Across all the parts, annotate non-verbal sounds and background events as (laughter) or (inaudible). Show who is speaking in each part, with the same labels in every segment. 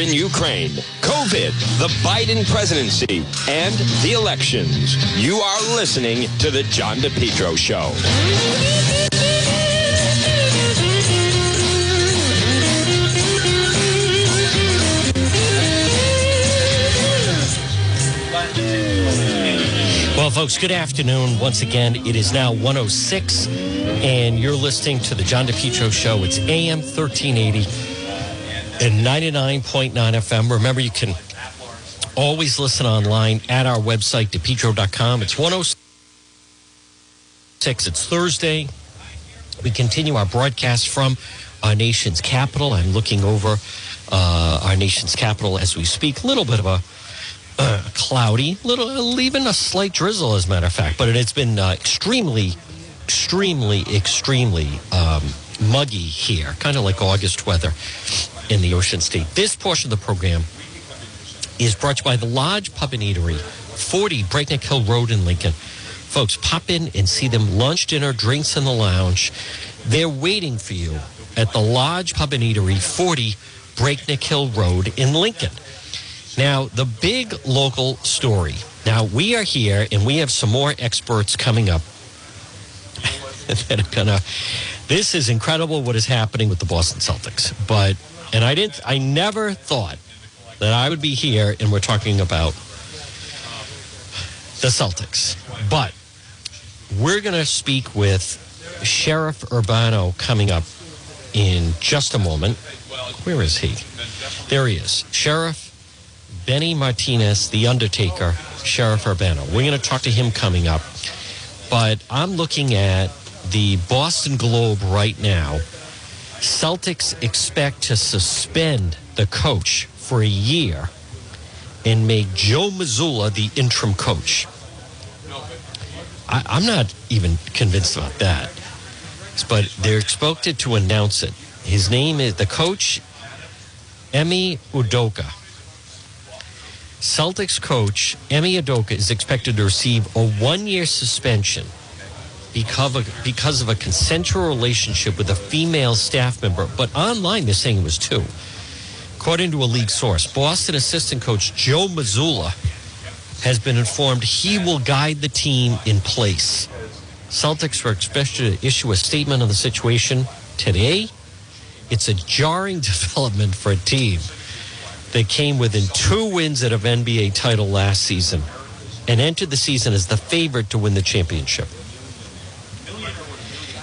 Speaker 1: in Ukraine, COVID, the Biden presidency, and the elections. You are listening to The John DePetro Show.
Speaker 2: Well, folks, good afternoon. Once again, it is now 106, and you're listening to the John DePetro Show. It's AM 1380 and 99.9 FM. Remember, you can always listen online at our website, depetro.com. It's 106. It's Thursday. We continue our broadcast from our nation's capital. I'm looking over uh, our nation's capital as we speak. A little bit of a uh, cloudy, little leaving a slight drizzle, as a matter of fact. But it's been uh, extremely, extremely, extremely um, muggy here, kind of like August weather in the Ocean State. This portion of the program is brought to you by the Lodge Pub and Eatery, 40 Breakneck Hill Road in Lincoln. Folks, pop in and see them lunch, dinner, drinks in the lounge. They're waiting for you at the Lodge Pub and Eatery, 40 Breakneck Hill Road in Lincoln. Now, the big local story. Now, we are here and we have some more experts coming up (laughs) that are gonna. This is incredible what is happening with the Boston Celtics. But, and I didn't, I never thought that I would be here and we're talking about the Celtics. But we're going to speak with Sheriff Urbano coming up in just a moment. Where is he? There he is. Sheriff Benny Martinez, the Undertaker, Sheriff Urbano. We're going to talk to him coming up. But I'm looking at the Boston Globe right now. Celtics expect to suspend the coach for a year and make Joe Mazzulla the interim coach. I, I'm not even convinced about that. But they're expected to announce it. His name is the coach, Ime Udoka. Celtics coach Ime Udoka is expected to receive a one-year suspension because of, because of a consensual relationship with a female staff member. But online, they're saying it was two. According to a league source, Boston assistant coach Joe Mazzulla has been informed he will guide the team in place. Celtics were expected to issue a statement on the situation today. It's a jarring (laughs) development for a team that came within two wins at an NBA title last season and entered the season as the favorite to win the championship.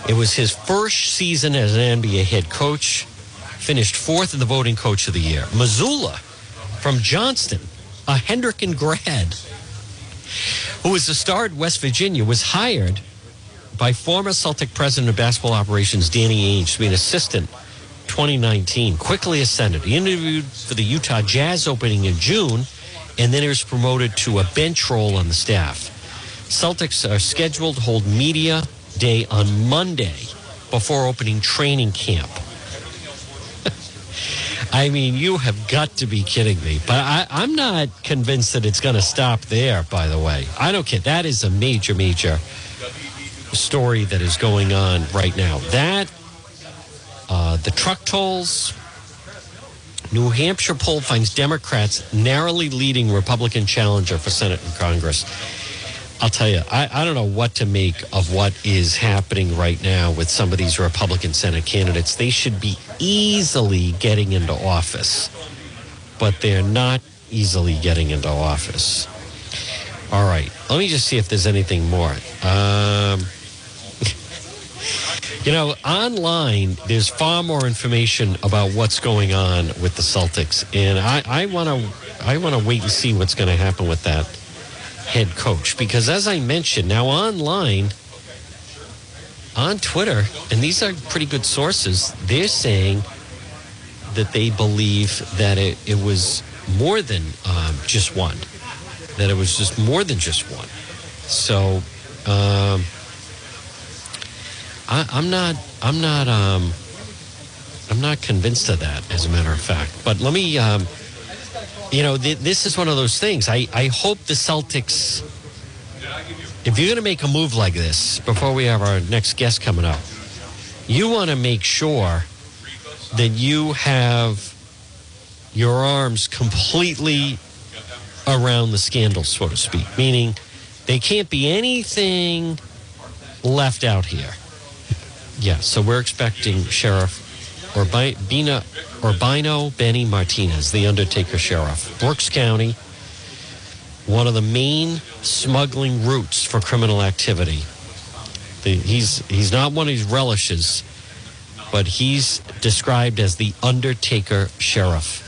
Speaker 2: It was his first season as an NBA head coach, finished fourth in the voting coach of the year. Mazzulla from Johnston, a Hendricken grad, who was a star at West Virginia, was hired by former Celtic president of basketball operations Danny Ainge to be an assistant 2019. Quickly ascended. He interviewed for the Utah Jazz opening in June, and then he was promoted to a bench role on the staff. Celtics are scheduled to hold media day on Monday before opening training camp. (laughs) I mean, you have got to be kidding me. But I, I'm not convinced that it's going to stop there, by the way. I don't care. That is a major, major story that is going on right now. That, uh, the truck tolls, New Hampshire poll finds Democrats narrowly leading Republican challenger for Senate and Congress. I'll tell you, I, I don't know what to make of what is happening right now with some of these Republican Senate candidates. They should be easily getting into office, but they're not easily getting into office. All right, let me just see if there's anything more. Um, (laughs) you know, online, there's far more information about what's going on with the Celtics, and I want to, I want to wait and see what's going to happen with that head coach because, as I mentioned, now online, on Twitter, and these are pretty good sources, they're saying that they believe that it, it was more than um, just one, that it was just more than just one. So. Um, I, am not. I'm not. Um, I'm not convinced of that, as a matter of fact. But let me. You know, th- this is one of those things. I, I hope the Celtics. If you're going to make a move like this, before we have our next guest coming up, you want to make sure that you have your arms completely around the scandal, so to speak, meaning they can't be anything left out here. Yeah, so we're expecting Sheriff Urbina, Urbino Benny Martinez, the Undertaker Sheriff, Brooks County, one of the main smuggling routes for criminal activity. The, he's he's not one of these relishes, but he's described as the Undertaker Sheriff.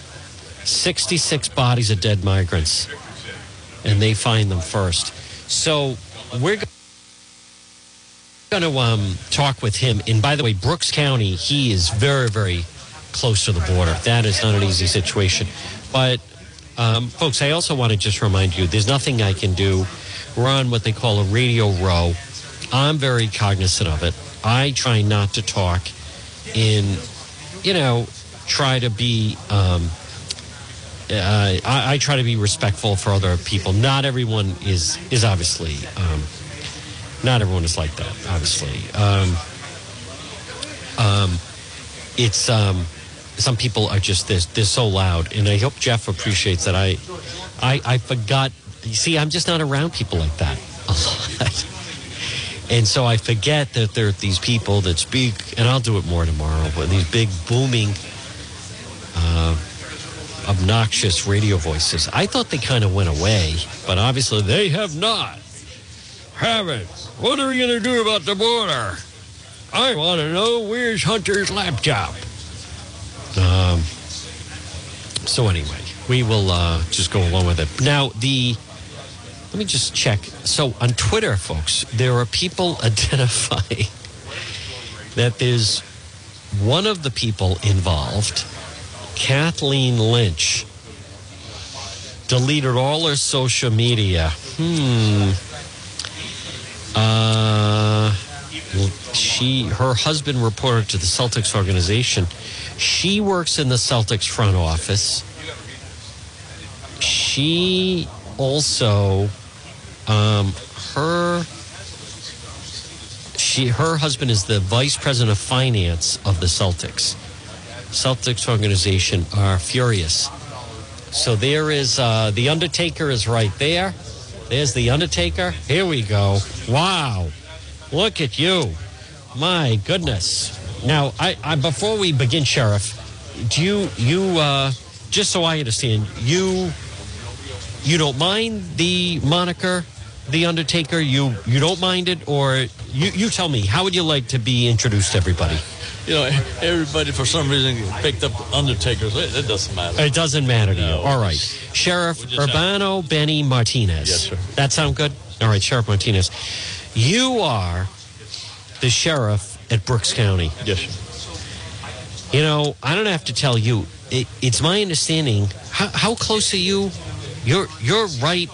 Speaker 2: 66 bodies of dead migrants, and they find them first. So we're going to um, talk with him. And by the way, Brooks County, he is very, very close to the border. That is not an easy situation. But, um, folks, I also want to just remind you there's nothing I can do. We're on what they call a radio row. I'm very cognizant of it. I try not to talk in, you know, try to be. Um, uh, I, I, try to be respectful for other people. Not everyone is is obviously um, not everyone is like that. Obviously, um, um, it's um, some people are just this they're so loud, and I hope Jeff appreciates that. I I, I forgot. You see, I'm just not around people like that a (laughs) lot. And so I forget that there are these people that speak, and I'll do it more tomorrow, but these big booming uh, obnoxious radio voices. I thought they kind of went away, but obviously they have not. Haven't. What are we going to do about the border? I want to know where's Hunter's laptop. Um. So anyway, we will uh, just go along with it. Now the. Let me just check. So on Twitter, folks, there are people (laughs) identifying that there's one of the people involved Kathleen Lynch deleted all her social media. Hmm. Uh, she, her husband reported to the Celtics organization. She works in the Celtics front office. She also, um, her, she, her husband is the vice president of finance of the Celtics. Celtics organization are furious. So there is uh, the Undertaker is right there. There's the Undertaker. Here we go. Wow, look at you! My goodness. Now, I, I before we begin, Sheriff, do you you uh, just so I understand you you don't mind the moniker the Undertaker? You you don't mind it, or you you tell me how would you like to be introduced to everybody?
Speaker 3: You know, everybody for some reason picked up Undertakers. It, it doesn't matter.
Speaker 2: It doesn't matter to no, you. All right. Sheriff Urbano have... Benny Martinez.
Speaker 3: Yes, sir.
Speaker 2: That sound good? All right, Sheriff Martinez. You are the sheriff at Brooks County.
Speaker 3: Yes, sir.
Speaker 2: You know, I don't have to tell you. It, it's my understanding. How, how close are you? You're you're right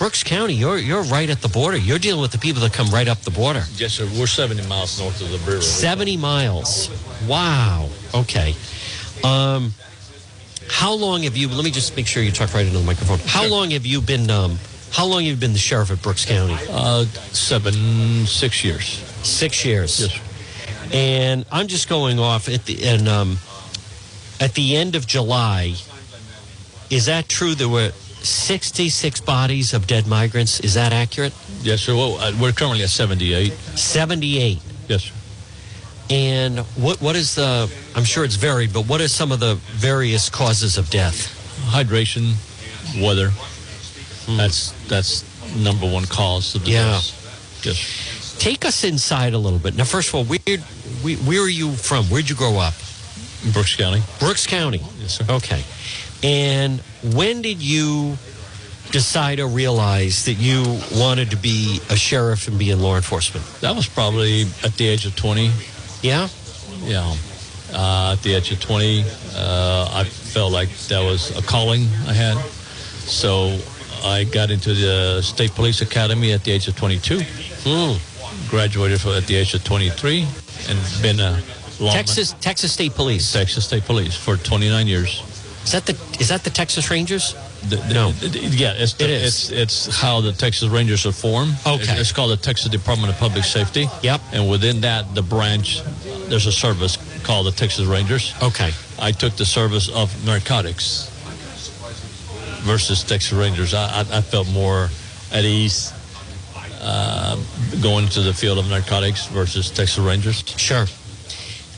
Speaker 2: Brooks County, you're you're right at the border. You're dealing with the people that come right up the border.
Speaker 3: Yes, sir. We're 70 miles north of the river.
Speaker 2: 70 miles. Wow. Okay. Um, how long have you? Let me just make sure you talk right into the microphone. How sure. long have you been? Um, how long have you been the sheriff at Brooks County?
Speaker 3: Uh, seven, six years.
Speaker 2: Six years.
Speaker 3: Yes.
Speaker 2: And I'm just going off at the and um, at the end of July. Is that true? There were 66 bodies of dead migrants. Is that accurate?
Speaker 3: Yes, sir. Well, uh, we're currently at 78.
Speaker 2: 78.
Speaker 3: Yes, sir.
Speaker 2: And what what is the? I'm sure it's varied, but what are some of the various causes of death?
Speaker 3: Hydration, weather. Hmm. That's that's number one cause of death.
Speaker 2: yeah.
Speaker 3: Yes.
Speaker 2: Take us inside a little bit. Now, first of all, where where, where are you from? Where'd you grow up?
Speaker 3: Brooks County.
Speaker 2: Brooks County.
Speaker 3: Yes, sir.
Speaker 2: Okay. And when did you decide or realize that you wanted to be a sheriff and be in law enforcement?
Speaker 3: That was probably at the age of 20.
Speaker 2: Yeah?
Speaker 3: Yeah. Uh, at the age of 20, uh, I felt like that was a calling I had. So I got into the State Police Academy at the age of 22.
Speaker 2: Hmm.
Speaker 3: Graduated at the age of 23 and been a
Speaker 2: Texas Texas State Police.
Speaker 3: Texas State Police for 29 years.
Speaker 2: Is that the is that the Texas Rangers?
Speaker 3: The, the,
Speaker 2: no.
Speaker 3: yeah, it's the,
Speaker 2: it is.
Speaker 3: It's, it's how the Texas Rangers are formed.
Speaker 2: Okay.
Speaker 3: It's, called the Texas Department of Public Safety.
Speaker 2: Yep.
Speaker 3: And within that, the branch, there's a service called the Texas Rangers.
Speaker 2: Okay.
Speaker 3: I took the service of narcotics versus Texas Rangers. I, I, I felt more at ease uh, going to the field of narcotics versus Texas Rangers.
Speaker 2: Sure.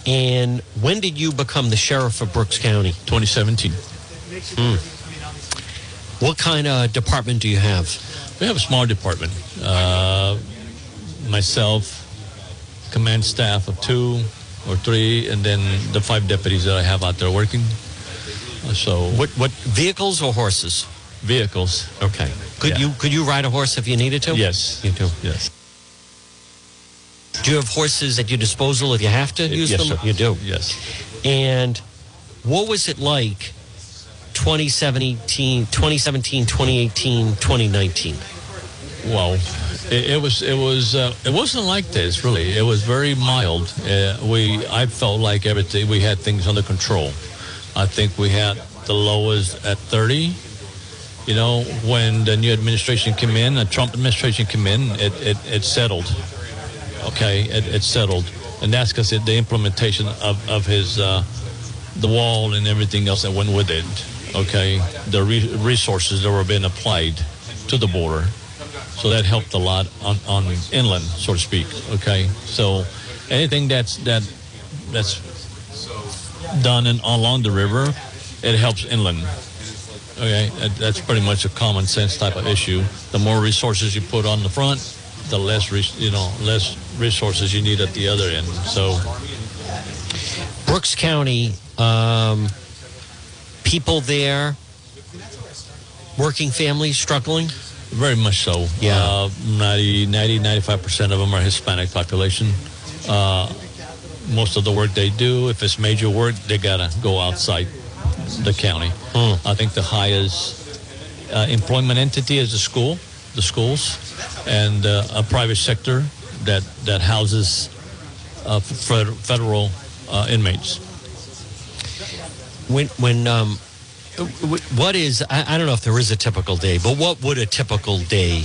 Speaker 2: And when did you become the sheriff of Brooks County?
Speaker 3: 2017.
Speaker 2: What kind of department do you have?
Speaker 3: We have a small department. Uh, myself, command staff of two or three, and then the five deputies that I have out there working. Uh, So
Speaker 2: What what vehicles or horses?
Speaker 3: vehicles?
Speaker 2: Okay. Could
Speaker 3: Yeah.
Speaker 2: you could you ride a horse if you needed to?
Speaker 3: Yes.
Speaker 2: You do.
Speaker 3: Yes.
Speaker 2: Do you have horses at your disposal if you have to use
Speaker 3: yes,
Speaker 2: them?
Speaker 3: sir.
Speaker 2: You do.
Speaker 3: Yes.
Speaker 2: And what was it like 2017, 2017 2018, 2019?
Speaker 3: Well, it, it was it was uh, it wasn't like this really. It was very mild. Uh, we I felt like everything we had things under control. I think we had the lowest at 30. You know, when the new administration came in, the Trump administration came in, it it, it settled. Okay, it, it settled, and that's because the implementation of of his uh, the wall and everything else that went with it. Okay, the re- resources that were being applied to the border. So that helped a lot on, on inland, so to speak. Okay, so anything that's that that's done in, along the river, it helps inland. Okay, that's pretty much a common sense type of issue. The more resources you put on the front, the less res, you know less resources you need at the other end. So
Speaker 2: Brooks County, um, people there, working families struggling.
Speaker 3: Very much so.
Speaker 2: Yeah.
Speaker 3: Uh, 90, 90, 95% of them are Hispanic population. Uh, most of the work they do, if it's major work, they got to go outside the county. I think the highest uh, employment entity is the school, the schools, and uh, a private sector that, that houses uh, fed- federal uh, inmates.
Speaker 2: When when um, what is I, I don't know if there is a typical day, but what would a typical day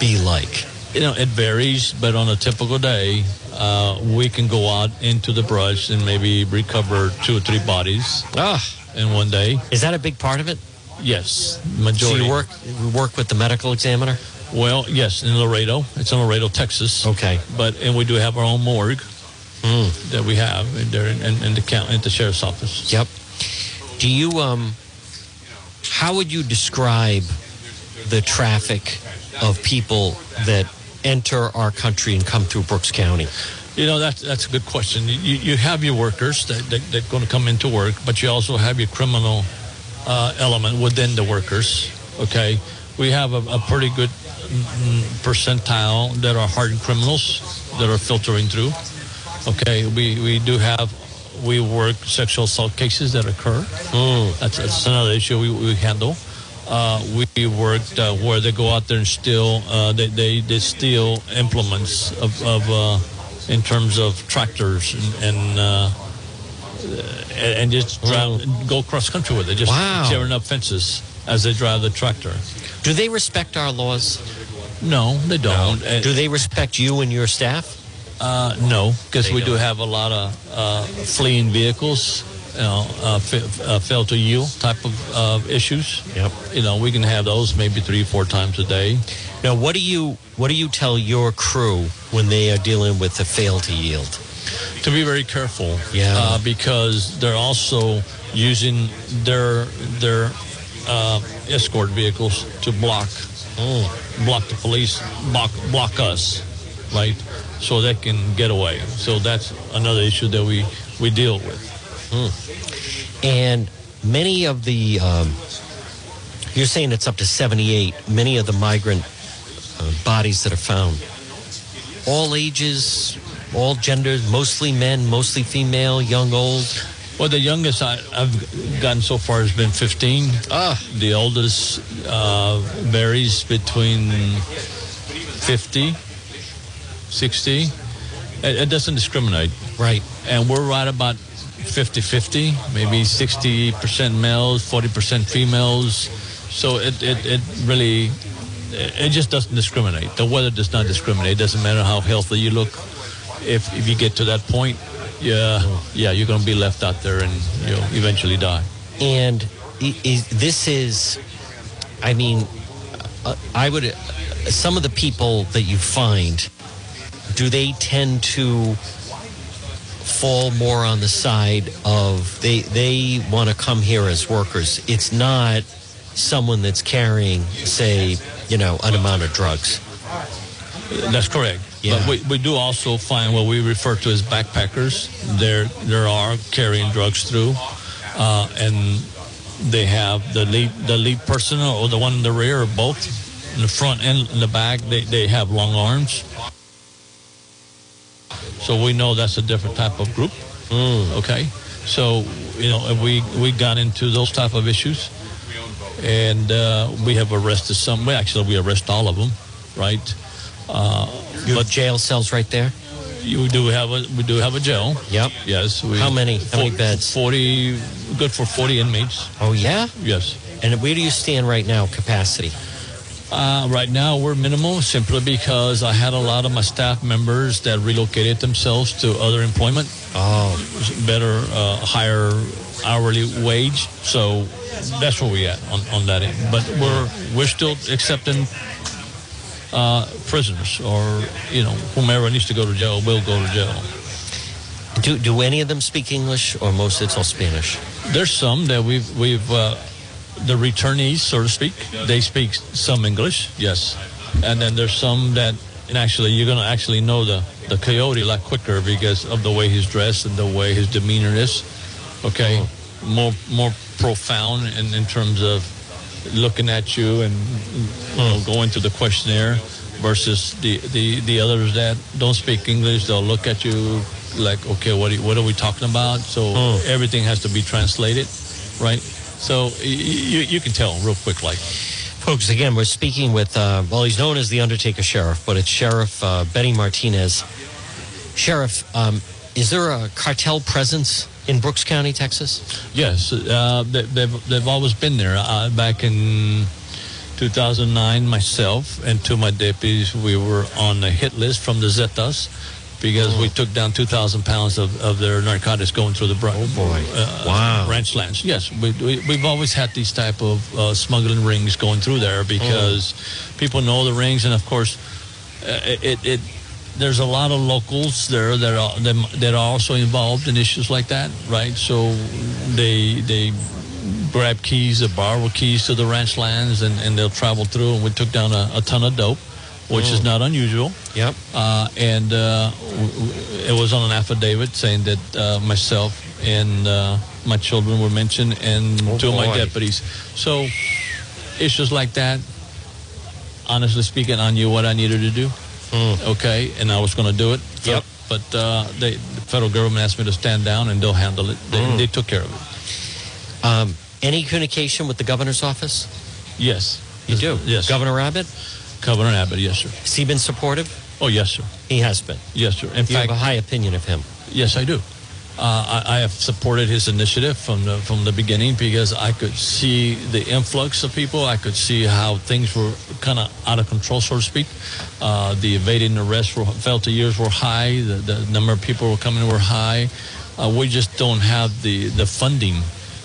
Speaker 2: be like?
Speaker 3: you know, it varies, but on a typical day, uh, we can go out into the brush and maybe recover two or three bodies
Speaker 2: Ah,
Speaker 3: in one day.
Speaker 2: is that a big part of it?
Speaker 3: Yes,
Speaker 2: So
Speaker 3: majority.
Speaker 2: you work you work with the medical examiner?
Speaker 3: Well, yes, in Laredo. It's in Laredo, Texas.
Speaker 2: Okay.
Speaker 3: But and we do have our own morgue
Speaker 2: Mm.
Speaker 3: that we have in there in, in the count at the sheriff's office.
Speaker 2: Yep. Do you um? How would you describe the traffic of people that enter our country and come through Brooks County?
Speaker 3: You know, that's that's a good question. You, you have your workers that, that, that are going to come into work, but you also have your criminal uh, element within the workers. Okay, we have a, a pretty good percentile that are hardened criminals that are filtering through. Okay, we, we do have we work sexual assault cases that occur. That's, that's another issue we, we handle. Uh, we worked uh, where they go out there and steal. Uh, they, they they steal implements of, of uh, in terms of tractors and and, uh, and and just drive, go cross country with it. Just
Speaker 2: Wow.
Speaker 3: tearing up fences as they drive the tractor.
Speaker 2: Do they respect our laws?
Speaker 3: No, they don't. Uh,
Speaker 2: Do they respect you and your staff?
Speaker 3: Uh, no, because we do
Speaker 2: don't.
Speaker 3: have a lot of uh, fleeing vehicles, you know, uh, fa- uh, fail to yield type of uh, issues.
Speaker 2: Yep.
Speaker 3: You know, we can have those maybe three, four times a day.
Speaker 2: Now, what do you what do you tell your crew when they are dealing with the fail to yield?
Speaker 3: To be very careful,
Speaker 2: Yeah.
Speaker 3: uh, because they're also using their their uh, escort vehicles to block block the police, block block us, right? So they can get away. So that's another issue that we we deal with.
Speaker 2: And many of the, um, you're saying it's up to 78, many of the migrant uh, bodies that are found, all ages, all genders, mostly men, mostly female, young, old.
Speaker 3: Well, the youngest I, I've gotten so far has been 15.
Speaker 2: Ah.
Speaker 3: The oldest uh, varies between 50, 60. It, it doesn't discriminate.
Speaker 2: Right.
Speaker 3: And we're right about 50 50, maybe 60% males, 40% females. So it, it, it really, it just doesn't discriminate. The weather does not discriminate. It doesn't matter how healthy you look. If, if you get to that point, yeah, yeah, you're going to be left out there and you'll eventually die.
Speaker 2: And is, this is, I mean, uh, I would, some of the people that you find, do they tend to fall more on the side of they they want to come here as workers? It's not someone that's carrying, say, you know, an amount of drugs.
Speaker 3: That's correct.
Speaker 2: Yeah.
Speaker 3: But we, we do also find what we refer to as backpackers. There there are carrying drugs through, uh, and they have the lead the lead person or the one in the rear or both, in the front and in the back. They they have long arms. So we know that's a different type of group. Okay, so you know we we got into those type of issues, and uh, we have arrested some. We actually we arrest all of them, right? Uh, but
Speaker 2: jail cells right there.
Speaker 3: you do have a we do have a jail.
Speaker 2: Yep.
Speaker 3: Yes. We,
Speaker 2: How many- how many beds?
Speaker 3: Forty. Good for forty inmates.
Speaker 2: Oh yeah.
Speaker 3: Yes.
Speaker 2: And where do you stand right now, capacity?
Speaker 3: Uh, right now we're minimal simply because I had a lot of my staff members that relocated themselves to other employment,
Speaker 2: Oh,
Speaker 3: better, uh, higher hourly wage. So that's where we at on, on that end. But we're we're still accepting uh, prisoners or you know whomever needs to go to jail will go to jail.
Speaker 2: do do any of them speak English, or most it's all Spanish?
Speaker 3: There's some that we've we've uh, the returnees, so to speak. They speak some English, yes, and then there's some that and actually you're gonna actually know the the coyote a lot quicker because of the way he's dressed and the way his demeanor is. Okay, more more profound in, in terms of looking at you and you know, going through the questionnaire versus the, the, the others that don't speak English. They'll look at you like, okay, what, are what are we talking about? So everything has to be translated, right? So you, you can tell real quick, like,
Speaker 2: Folks, again, we're speaking with, uh, well, he's known as the Undertaker Sheriff, but it's Sheriff uh, Benny Martinez. Sheriff, um, is there a cartel presence in Brooks County, Texas?
Speaker 3: yes, uh, they, they've, they've always been there. Uh, back in 2009, myself and two of my deputies, we were on the hit list from the Zetas because we took down 2,000 pounds of, of their narcotics going through the br-
Speaker 2: Oh, boy.
Speaker 3: uh,
Speaker 2: Wow.
Speaker 3: ranch lands. Yes, we, we, we've always had these type of uh, smuggling rings going through there because people know the rings, and of course, uh, it, it there's a lot of locals there that are that, are also involved in issues like that, right? So they they grab keys, they borrow keys to the ranch lands, and, and they'll travel through. And we took down a, a ton of dope, which is not unusual.
Speaker 2: Yep.
Speaker 3: Uh, and uh, it was on an affidavit saying that uh, myself and uh, my children were mentioned and
Speaker 2: Oh,
Speaker 3: two of my deputies. So issues like that, honestly speaking, I knew what I needed to do. Okay, and I was going to do it.
Speaker 2: Yep.
Speaker 3: But uh, they, the federal government asked me to stand down, and they'll handle it. They,
Speaker 2: Hmm.
Speaker 3: they took care of it.
Speaker 2: Um, any communication with the governor's office?
Speaker 3: Yes.
Speaker 2: You do?
Speaker 3: Yes.
Speaker 2: Governor Abbott?
Speaker 3: Governor Abbott. Yes, sir.
Speaker 2: Has he been supportive?
Speaker 3: Oh, yes, sir.
Speaker 2: He has been.
Speaker 3: Yes, sir. In
Speaker 2: You
Speaker 3: fact,
Speaker 2: have a high opinion of him.
Speaker 3: Yes, I do. Uh, I, I have supported his initiative from the from the beginning because I could see the influx of people. I could see how things were kind of out of control, so to speak. Uh, the evading arrests were felt the years were high. The, the number of people were coming were high. Uh, we just don't have the the funding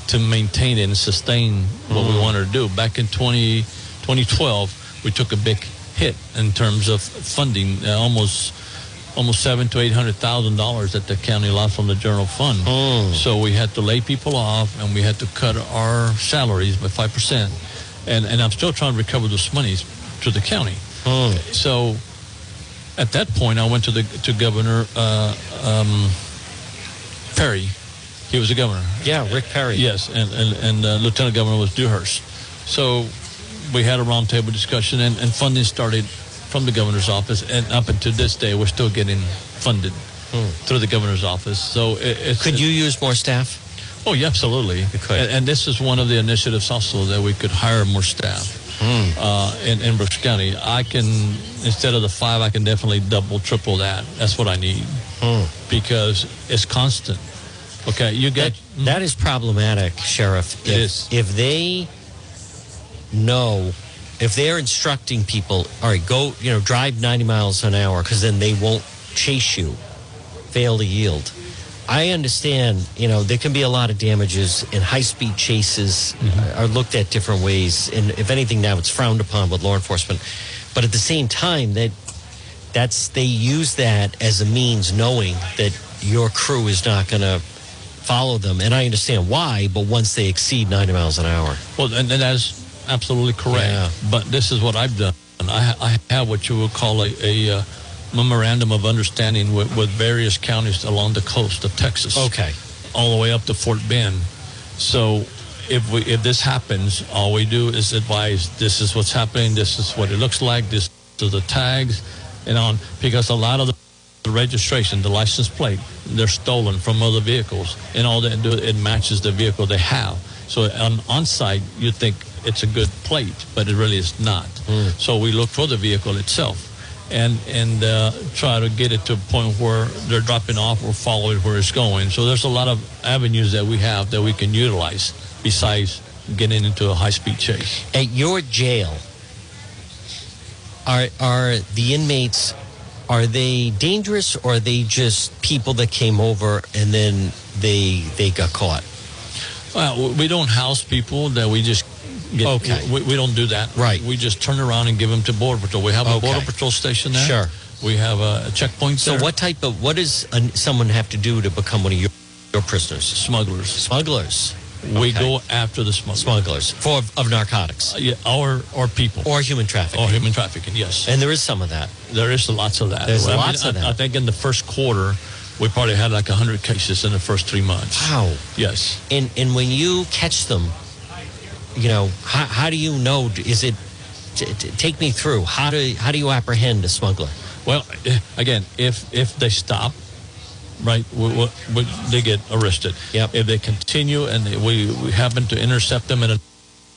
Speaker 3: to maintain and sustain what we wanted to do. Back in 20, 2012, we took a big hit in terms of funding, uh, almost almost seven to eight hundred thousand dollars that the county lost from the general fund. So we had to lay people off, and we had to cut our salaries by five percent. And and I'm still trying to recover those monies to the county. So at that point, I went to the to Governor uh, um, Perry. He was the governor.
Speaker 2: Yeah, Rick Perry.
Speaker 3: Yes, and and, and uh, Lieutenant Governor was Dewhurst. So we had a roundtable discussion, and, and funding started from the governor's office, and up until this day, we're still getting funded hmm. through the governor's office. So it, it's,
Speaker 2: Could you use more staff?
Speaker 3: Oh, yeah, absolutely. And, and this is one of the initiatives also that we could hire more staff hmm. uh, in, in Brooks County. I can, instead of the five, I can definitely double, triple that. That's what I need hmm. because it's constant. Okay, you get.
Speaker 2: That, that is problematic, Sheriff.
Speaker 3: It
Speaker 2: if,
Speaker 3: is.
Speaker 2: If they know, if they're instructing people, all right, go, you know, drive 90 miles an hour because then they won't chase you, fail to yield. I understand, you know, there can be a lot of damages, and high speed chases
Speaker 3: Mm-hmm.
Speaker 2: are looked at different ways. And if anything, now it's frowned upon with law enforcement. But at the same time, that that's they use that as a means, knowing that your crew is not going to follow them. And I understand why, but once they exceed 90 miles an hour,
Speaker 3: Well, and, and that's absolutely correct.
Speaker 2: Yeah.
Speaker 3: But this is what I've done. I, I have what you would call a, a uh, memorandum of understanding with, with various counties along the coast of Texas.
Speaker 2: okay,
Speaker 3: all the way up to Fort Bend. So if we if this happens, all we do is advise this is what's happening, this is what it looks like, this are the tags, and on because a lot of the, the registration, the license plate, they're stolen from other vehicles, and all that do it matches the vehicle they have. So on on site, you think it's a good plate, but it really is not. So we look for the vehicle itself. And and uh, try to get it to a point where they're dropping off or follow it where it's going. So there's a lot of avenues that we have that we can utilize besides getting into a high speed chase.
Speaker 2: at your jail, are are the inmates are they dangerous or are they just people that came over and then they they got caught?
Speaker 3: Well, we don't house people that we just get.
Speaker 2: Okay.
Speaker 3: We, we don't do that.
Speaker 2: Right.
Speaker 3: We just turn around and give them to Border Patrol. We have a
Speaker 2: Okay.
Speaker 3: Border Patrol station there.
Speaker 2: Sure.
Speaker 3: We have a checkpoint
Speaker 2: So
Speaker 3: there.
Speaker 2: what type of what does someone have to do to become one of your, your prisoners?
Speaker 3: Smugglers.
Speaker 2: Smugglers.
Speaker 3: We
Speaker 2: Okay.
Speaker 3: go after the smugglers.
Speaker 2: smugglers for of narcotics
Speaker 3: Uh, yeah, our, our people.
Speaker 2: or human trafficking.
Speaker 3: Or human trafficking, yes.
Speaker 2: and there is some of that.
Speaker 3: There is lots of that.
Speaker 2: There's
Speaker 3: I mean,
Speaker 2: lots of
Speaker 3: I,
Speaker 2: that.
Speaker 3: I think in the first quarter, we probably had like 100 cases in the first three months.
Speaker 2: Wow.
Speaker 3: Yes.
Speaker 2: And and when you catch them, you know how, how do you know? Is it? T- t- take me through. How do how do you apprehend a smuggler?
Speaker 3: Well, eh, again, if if they stop, right, we, we, they get arrested.
Speaker 2: Yep.
Speaker 3: If they continue and they, we, we happen to intercept them in a,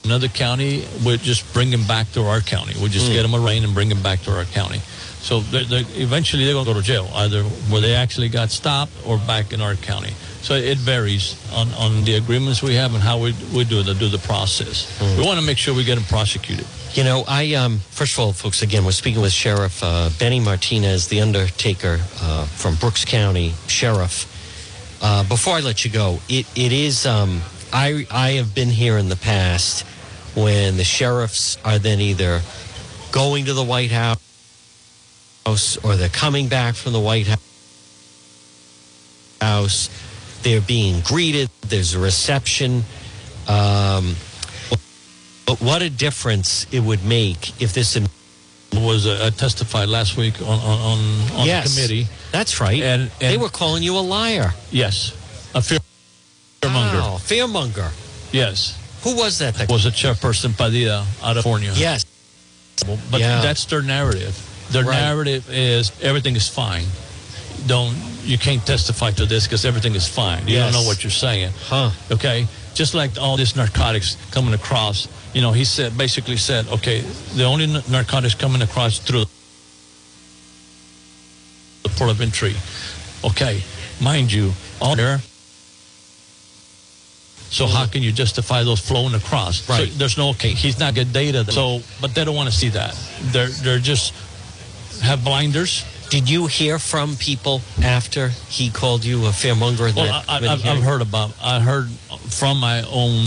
Speaker 3: another county, we just bring them back to our county. We just get them arraigned and bring them back to our county. So they're, they're, eventually they're going to go to jail, either where they actually got stopped or back in our county. So it varies on, on the agreements we have and how we, we do the do the process. We want to make sure we get them prosecuted.
Speaker 2: You know, I um, first of all, folks, again, we're speaking with Sheriff uh, Benny Martinez, the Undertaker uh, from Brooks County Sheriff. Uh, before I let you go, it it is um, I I have been here in the past when the sheriffs are then either going to the White House or they're coming back from the White House. They're being greeted. There's a reception. Um, but what a difference it would make if this.
Speaker 3: Was uh, testified last week on on, on,
Speaker 2: yes,
Speaker 3: the committee.
Speaker 2: That's right.
Speaker 3: And-
Speaker 2: they were calling you a liar.
Speaker 3: Yes, a fear fearmonger.
Speaker 2: Wow, fearmonger.
Speaker 3: Yes,
Speaker 2: Who was that? that
Speaker 3: was a chairperson Padilla out of California.
Speaker 2: yes.
Speaker 3: but
Speaker 2: Yeah.
Speaker 3: that's their narrative. Their
Speaker 2: Right.
Speaker 3: narrative is everything is fine. Don't you can't testify to this because everything is fine. You
Speaker 2: Yes.
Speaker 3: don't know what you're saying.
Speaker 2: Huh.
Speaker 3: Okay, just like all this narcotics coming across. You know, he said basically said, okay, the only narcotics coming across through the port of entry. Okay, mind you, all there. So how mm-hmm. can you justify those flowing across? So
Speaker 2: Right.
Speaker 3: there's no okay. He's not good data. So, but they don't want to see that. They're they're just have blinders.
Speaker 2: Did you hear from people after he called you a fearmonger?
Speaker 3: Well,
Speaker 2: that-
Speaker 3: I, I,
Speaker 2: that
Speaker 3: I've,
Speaker 2: he-
Speaker 3: I've heard about. I heard from my own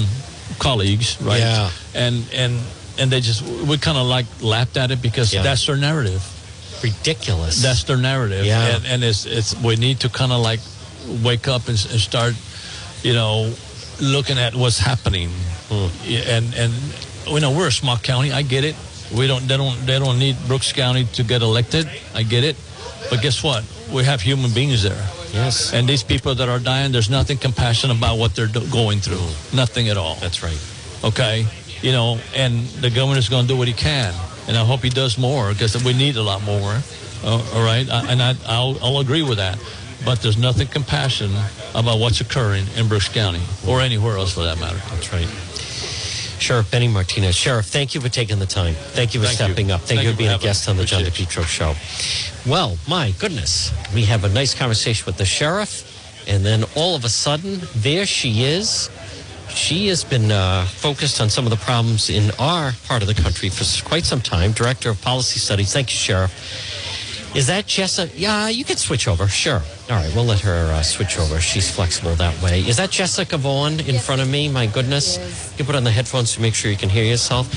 Speaker 3: colleagues, right?
Speaker 2: Yeah.
Speaker 3: And and and they just we kind of like laughed at it because
Speaker 2: Yeah.
Speaker 3: that's their narrative.
Speaker 2: ridiculous.
Speaker 3: That's their narrative.
Speaker 2: Yeah.
Speaker 3: And, and it's it's we need to kind of like wake up and, and start, you know, looking at what's happening.
Speaker 2: Hmm.
Speaker 3: Yeah, And and you know we're a small county. I get it. We don't they don't they don't need Brooks County to get elected. I get it. But guess what? We have human beings there.
Speaker 2: yes.
Speaker 3: And these people that are dying, there's nothing compassionate about what they're do- going through. Nothing at all.
Speaker 2: That's right.
Speaker 3: Okay? You know, and the governor is going to do what he can. And I hope he does more because we need a lot more. Uh, all right? I, and I, I'll, I'll agree with that. But there's nothing compassionate about what's occurring in Brooks County or anywhere else for that matter.
Speaker 2: That's right. Sheriff Benny Martinez. Sheriff, thank you for taking the time. Thank you for
Speaker 3: Thank you.
Speaker 2: stepping up. Thank,
Speaker 3: Thank
Speaker 2: you
Speaker 3: you
Speaker 2: for being a guest on the John DePetro show. Well, my goodness. We have a nice conversation with the sheriff, and then all of a sudden, there she is. She has been uh, focused on some of the problems in our part of the country for quite some time. Director of Policy Studies. Thank you, Sheriff. Is that Jessica? Yeah, you can switch over. Sure. All right, we'll let her uh, switch over. She's flexible that way. Is that Jessica Vaughn in front of me? My goodness. You put on the headphones to make sure you can hear yourself.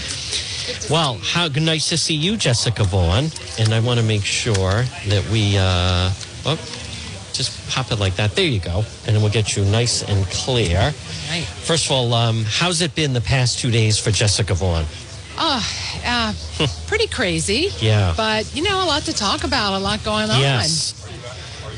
Speaker 2: Well, how good nice to see you, Jessica Vaughn. And I want to make sure that we, uh, oh, just pop it like that. There you go. And then we'll get you nice and clear.
Speaker 4: Right.
Speaker 2: First of all, um, how's it been the past two days for Jessica Vaughn?
Speaker 4: Oh, uh, pretty crazy.
Speaker 2: Yeah.
Speaker 4: But, you know, a lot to talk about, a lot going on.
Speaker 2: Yes.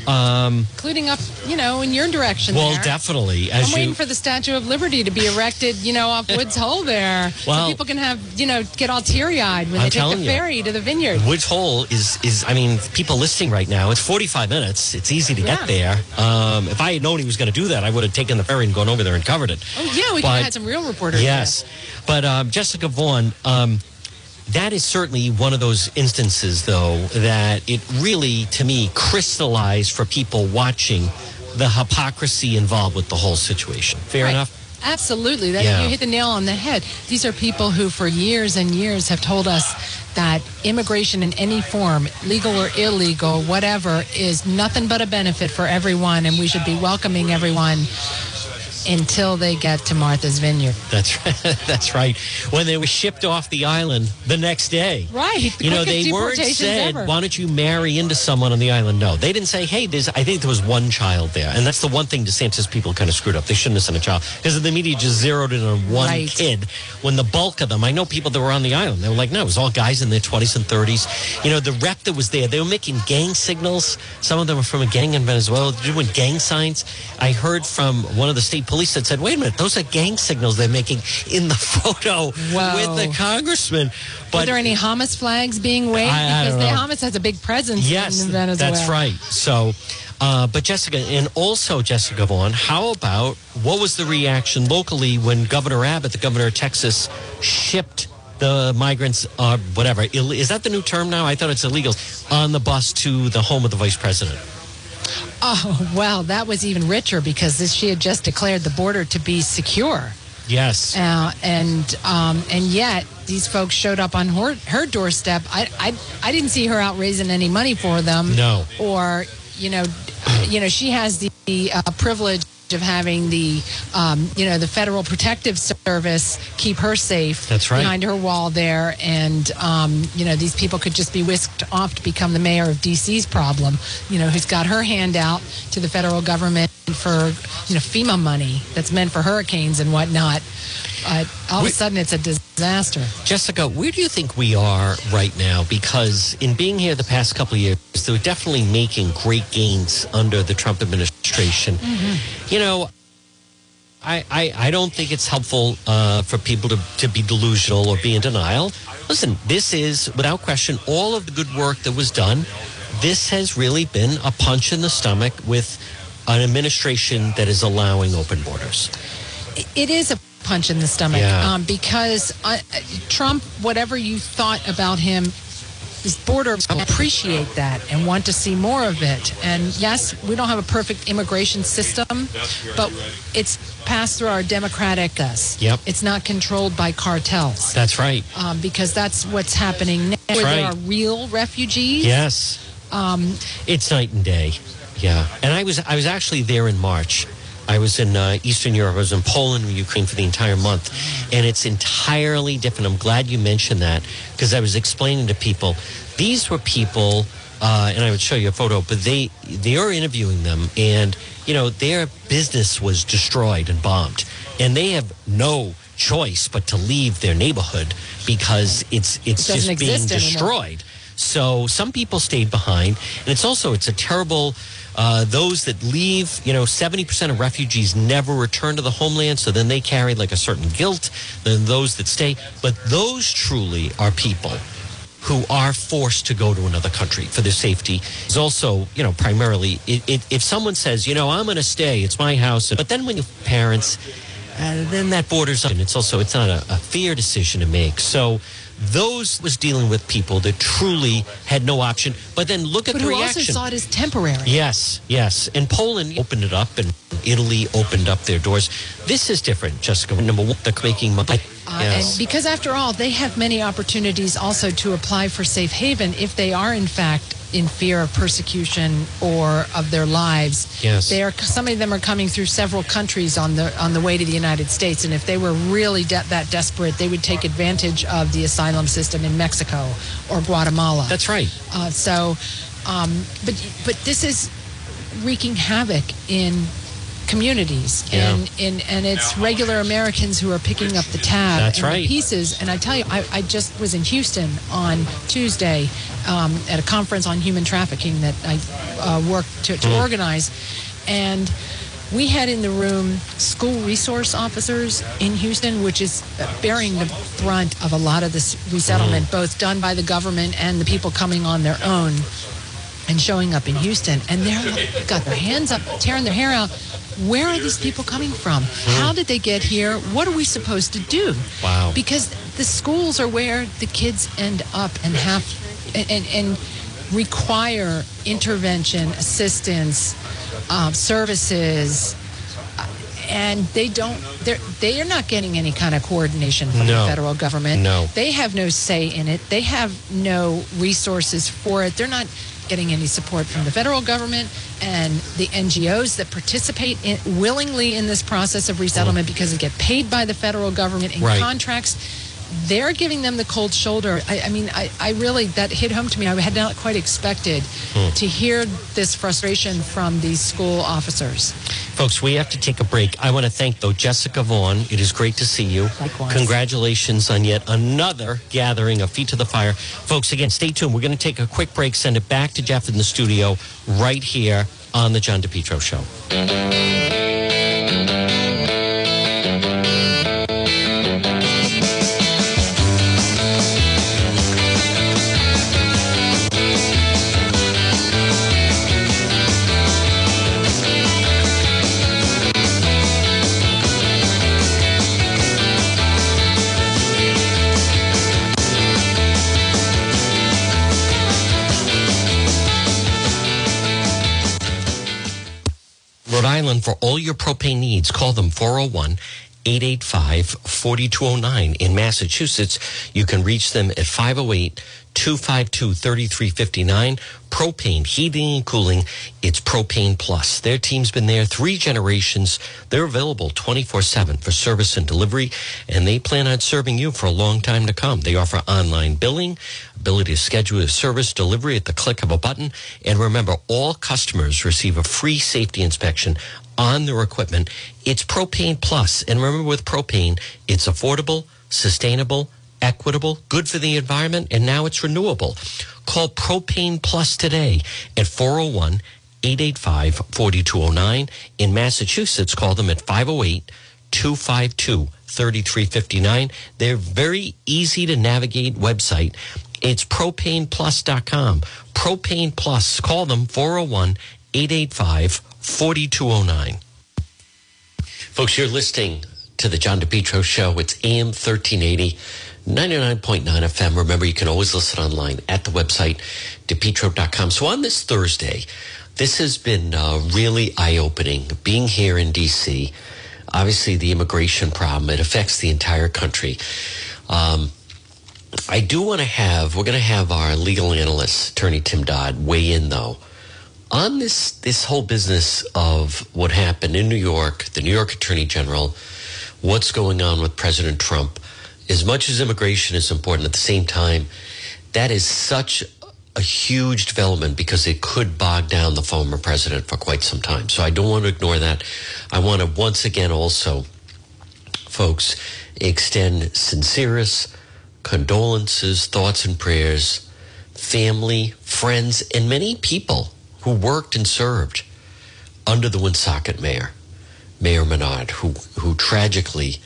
Speaker 4: Including up, you know, in your direction
Speaker 2: Well,
Speaker 4: there.
Speaker 2: definitely. As
Speaker 4: I'm
Speaker 2: you,
Speaker 4: waiting for the Statue of Liberty to be erected, you know, off Woods Hole there.
Speaker 2: Well-
Speaker 4: so people can have, you know, get all teary eyed when
Speaker 2: I'm
Speaker 4: they take the
Speaker 2: you.
Speaker 4: ferry to the vineyard.
Speaker 2: Woods Hole is is I mean, people listening right now. It's 45 minutes. It's easy to
Speaker 4: Yeah.
Speaker 2: get there. Um, if I had known he was going to do that, I would have taken the ferry and gone over there and covered it.
Speaker 4: Oh, yeah, we could have had some real reporters.
Speaker 2: Yes, but um, Jessica Vaughn. Um, that is certainly one of those instances, though, that it really, to me, crystallized for people watching the hypocrisy involved with the whole situation. Fair
Speaker 4: Right.
Speaker 2: enough?
Speaker 4: Absolutely. That,
Speaker 2: Yeah.
Speaker 4: You hit the nail on the head. These are people who, for years and years, have told us that immigration in any form, legal or illegal, whatever, is nothing but a benefit for everyone, and we should be welcoming everyone until they get to Martha's Vineyard.
Speaker 2: That's right. (laughs) that's right. When they were shipped off the island the next day.
Speaker 4: Right. The
Speaker 2: you know, they weren't said,
Speaker 4: ever.
Speaker 2: "Why don't you marry into someone on the island?" No, they didn't say, "Hey, there's." I think there was one child there, and that's the one thing DeSantis people kind of screwed up. They shouldn't have sent a child because the media just zeroed in on one
Speaker 4: Right.
Speaker 2: kid. When the bulk of them, I know people that were on the island, they were like, "No, it was all guys in their 20s and 30s." You know, the rep that was there, they were making gang signals. Some of them were from a gang in Venezuela, doing gang signs. I heard from one of the state police that said, "Wait a minute, those are gang signals they're making in the (laughs) photo
Speaker 4: Whoa.
Speaker 2: with the congressman." But
Speaker 4: Were there any Hamas flags being waved?
Speaker 2: I- I
Speaker 4: because the. Hamas has a big presence
Speaker 2: Yes,
Speaker 4: in Venezuela.
Speaker 2: that's right. So, uh, but Jessica, and also Jessica Vaughn, how about what was the reaction locally when Governor Abbott, the governor of Texas, shipped the migrants, uh, whatever, is that the new term now? I thought it's illegal, on the bus to the home of the vice president.
Speaker 4: Oh, well, that was even richer because this, she had just declared the border to be secure.
Speaker 2: Yes.
Speaker 4: Uh, and um, and yet these folks showed up on her, her doorstep. I, I I didn't see her out raising any money for them.
Speaker 2: No.
Speaker 4: Or you know, you know she has the, the uh, privilege of having the um, you know the federal protective service keep her safe
Speaker 2: That's right.
Speaker 4: behind her wall there and um, you know these people could just be whisked off to become the mayor of DC's problem you know who's got her hand out to the federal government for you know FEMA money that's meant for hurricanes and whatnot uh, all of a sudden it's a disaster
Speaker 2: Jessica, where do you think we are right now? Because in being here the past couple of years, they're definitely making great gains under the Trump administration. You know, I, I, I don't think it's helpful uh, for people to, to be delusional or be in denial. Listen, this is, without question, all of the good work that was done. This has really been a punch in the stomach with an administration that is allowing open borders.
Speaker 4: it is a punch in the stomach
Speaker 2: Yeah.
Speaker 4: um, because uh, Trump, whatever you thought about him, this border appreciate that and want to see more of it. And yes, we don't have a perfect immigration system, but it's passed through our democratic us.
Speaker 2: Yep.
Speaker 4: It's not controlled by cartels.
Speaker 2: That's right.
Speaker 4: Um, because that's what's happening now. Where there are real refugees.
Speaker 2: Yes. Um, it's night and day. Yeah. And I was I was actually there in March. I was in uh, Eastern Europe. I was in Poland and Ukraine for the entire month, and it's entirely different. I'm glad you mentioned that because I was explaining to people these were people, uh, and I would show you a photo, but they they are interviewing them, and you know their business was destroyed and bombed, and they have no choice but to leave their neighborhood because it's it's
Speaker 4: It
Speaker 2: just being
Speaker 4: exist anymore.
Speaker 2: destroyed. So some people stayed behind, and it's also it's a terrible. Uh, those that leave, you know, seventy percent of refugees never return to the homeland. So then they carry like a certain guilt than those that stay. But those truly are people who are forced to go to another country for their safety. It's also, you know, primarily it, it, if someone says, you know, I'm going to stay, it's my house, but then when your parents, uh, then that borders and it's also it's not a, a fair decision to make. So those was dealing with people that truly had no option. But then look at
Speaker 4: But
Speaker 2: the
Speaker 4: who
Speaker 2: reaction.
Speaker 4: also saw it as temporary.
Speaker 2: Yes, yes. And Poland opened it up, and Italy opened up their doors. This is different, Jessica. Number one, they're making money.
Speaker 4: Uh,
Speaker 2: yes.
Speaker 4: And because after all, they have many opportunities also to apply for safe haven if they are in fact in fear of persecution or of their lives.
Speaker 2: Yes.
Speaker 4: They are some of them are coming through several countries on the on the way to the United States and if they were really de- that desperate, they would take advantage of the asylum system in Mexico or Guatemala.
Speaker 2: That's right.
Speaker 4: Uh, so, um, but but this is wreaking havoc in communities
Speaker 2: Yeah.
Speaker 4: and, and and it's regular Americans who are picking up the tab
Speaker 2: That's
Speaker 4: and the pieces and I tell you I, I just was in Houston on Tuesday um, at a conference on human trafficking that I uh, worked to, to
Speaker 2: Hmm.
Speaker 4: organize and we had in the room school resource officers in Houston, which is bearing the brunt of a lot of this resettlement, both done by the government and the people coming on their own and showing up in Houston. And they're got their hands up, tearing their hair out. Where are these people coming from? How did they get here? What are we supposed to do?
Speaker 2: Wow.
Speaker 4: Because the schools are where the kids end up and have and, and, and require intervention, assistance, um, services, uh, and they don't. They're they are not getting any kind of coordination from
Speaker 2: No.
Speaker 4: the federal government.
Speaker 2: No.
Speaker 4: they have no say in it. They have no resources for it. They're not getting any support from the federal government and the NGOs that participate in, willingly in this process of resettlement because they get paid by the federal government in
Speaker 2: Right.
Speaker 4: contracts. They're giving them the cold shoulder. I, I mean, I, I really, that hit home to me. I had not quite expected hmm. to hear this frustration from these school officers.
Speaker 2: Folks, we have to take a break. I want to thank, though, Jessica Vaughn. It is great to see you.
Speaker 4: Likewise.
Speaker 2: Congratulations on yet another gathering of Feet to the Fire. Folks, again, stay tuned. We're going to take a quick break, send it back to Jeff in the studio right here on The John DePetro Show. For all your propane needs, call them 401 885 4209. In Massachusetts, you can reach them at 508 252 3359. Propane, heating and cooling, it's Propane Plus. Their team's been there three generations. They're available 24 7 for service and delivery, and they plan on serving you for a long time to come. They offer online billing, ability to schedule a service delivery at the click of a button. And remember, all customers receive a free safety inspection on their equipment. It's Propane Plus. And remember, with propane, it's affordable, sustainable, equitable, good for the environment, and now it's renewable. Call Propane Plus today at 401 885 4209. In Massachusetts, call them at 508 252 3359. They're very easy to navigate website. It's propaneplus.com. Propane Plus. Call them 401 885 4209. Folks, you're listening to the John DePetro Show. It's AM 1380, 99.9 FM. Remember, you can always listen online at the website, depetro.com. So on this Thursday, this has been uh, really eye opening. Being here in D.C., obviously the immigration problem, it affects the entire country. Um, I do want to have, we're going to have our legal analyst, attorney Tim Dodd, weigh in though on this this whole business of what happened in New York, the New York Attorney General, what's going on with President Trump. As much as immigration is important, at the same time, that is such a huge development because it could bog down the former president for quite some time. So I don't want to ignore that. I want to once again also, folks, extend sincerest condolences, thoughts, and prayers, family, friends, and many people who worked and served under the Woonsocket mayor, Mayor Menard, who who tragically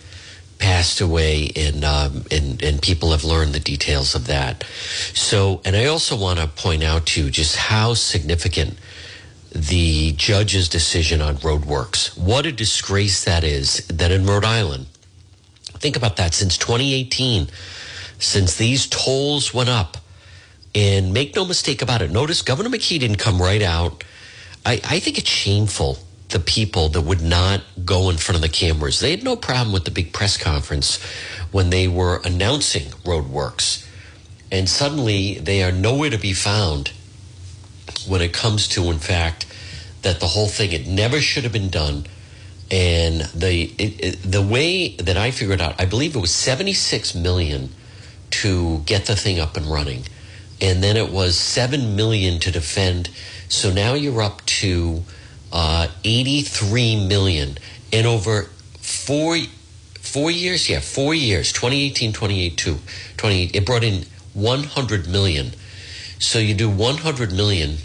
Speaker 2: passed away, and um, and and people have learned the details of that. So, and I also want to point out to you just how significant the judge's decision on RhodeWorks. What a disgrace that is. That in Rhode Island, think about that. Since 2018, since these tolls went up. And make no mistake about it. Notice Governor McKee didn't come right out. I, I think it's shameful the people that would not go in front of the cameras. They had no problem with the big press conference when they were announcing RhodeWorks. And suddenly they are nowhere to be found when it comes to, in fact, that the whole thing it never should have been done. And the it, it, the way that I figured out, I believe it was 76 million to get the thing up and running, and then it was seven million to defend. So now you're up to uh, 83 million, and over four four years, yeah, four years, 2018, 2022, 28, it brought in 100 million. So you do 100 million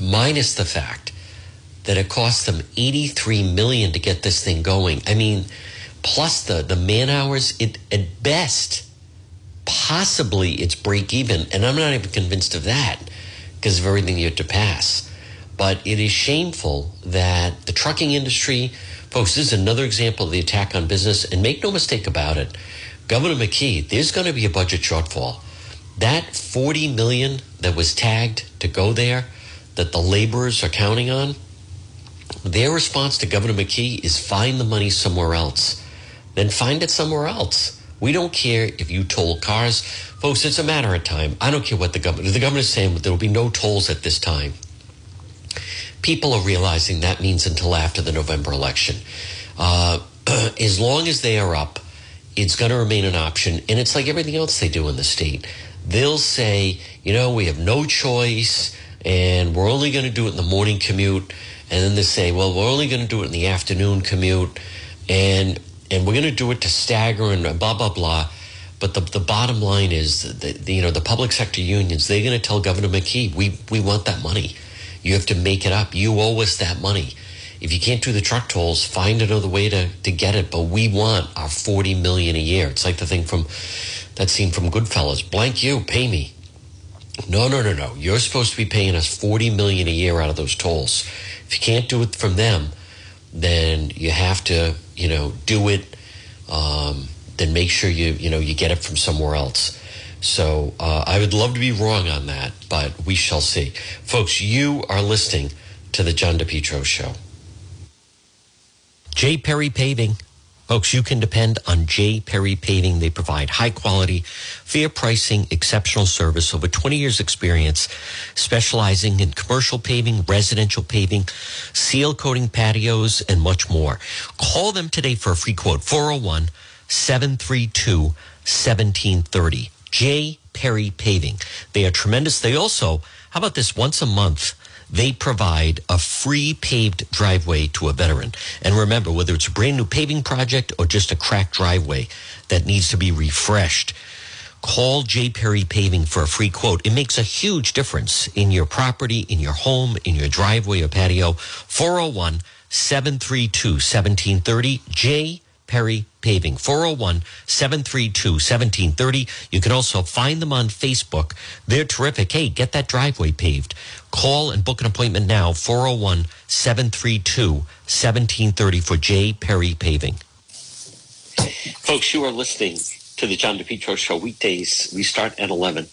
Speaker 2: minus the fact that it cost them 83 million to get this thing going. I mean, plus the the man hours, it at best, possibly it's break even, and I'm not even convinced of that because of everything you have to pass. But it is shameful that the trucking industry, folks, this is another example of the attack on business. And make no mistake about it, Governor McKee, there's going to be a budget shortfall. That 40 million that was tagged to go there, that the laborers are counting on, their response to Governor McKee is find the money somewhere else. Then find it somewhere else. We don't care if you toll cars. Folks, it's a matter of time. I don't care what the government, the government is saying there will be no tolls at this time. People are realizing that means until after the November election. Uh, (clears throat) as long as they are up, it's going to remain an option. And it's like everything else they do in the state. They'll say, you know, we have no choice and we're only going to do it in the morning commute. And then they say, well, we're only going to do it in the afternoon commute. And, and we're going to do it to stagger and blah, blah, blah. But the, the bottom line is, that, you know, the public sector unions, they're going to tell Governor McKee, we, we want that money. You have to make it up. You owe us that money. If you can't do the truck tolls, find another way to, to get it. But we want our 40 million a year. It's like the thing from that scene from Goodfellas. Blank you, pay me. No, no, no, no. You're supposed to be paying us 40 million a year out of those tolls. If you can't do it from them, then you have to, you know, do it. Um, then make sure you, you know, you get it from somewhere else. So uh, I would love to be wrong on that, but we shall see. Folks, you are listening to the John DePetro Show.
Speaker 5: J. Perry Paving. Folks, you can depend on J. Perry Paving. They provide high quality, fair pricing, exceptional service, over 20 years experience, specializing in commercial paving, residential paving, seal coating patios, and much more. Call them today for a free quote, 401 732 1730. J. Perry Paving. They are tremendous. They also, how about this, once a month, they provide a free paved driveway to a veteran. And remember, whether it's a brand new paving project or just a cracked driveway that needs to be refreshed, call J. Perry Paving for a free quote. It makes a huge difference in your property, in your home, in your driveway or patio. 401 732 1730. J. Perry Paving, 401 732 1730. You can also find them on Facebook. They're terrific. Hey, get that driveway paved. Call and book an appointment now, 401 732 1730 for J. Perry Paving.
Speaker 2: Folks, you are listening to the John DePetro Show weekdays. We start at 11.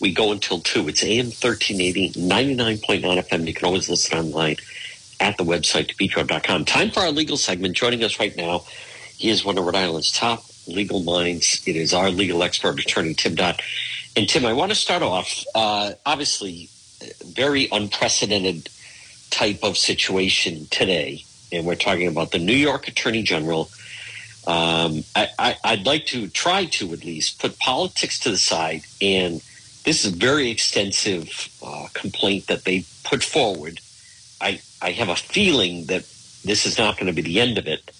Speaker 2: We go until 2. It's AM 1380, 99.9 FM. You can always listen online at the website, depetro.com. Time for our legal segment. Joining us right now he is one of Rhode Island's top legal minds. It is our legal expert, attorney Tim Dodd. And Tim, I want to start off, uh, obviously, very unprecedented type of situation today. And we're talking about the New York Attorney General. Um, I, would like to try to at least put politics to the side. And this is a very extensive uh, complaint that they put forward. I, I have a feeling that this is not going to be the end of it.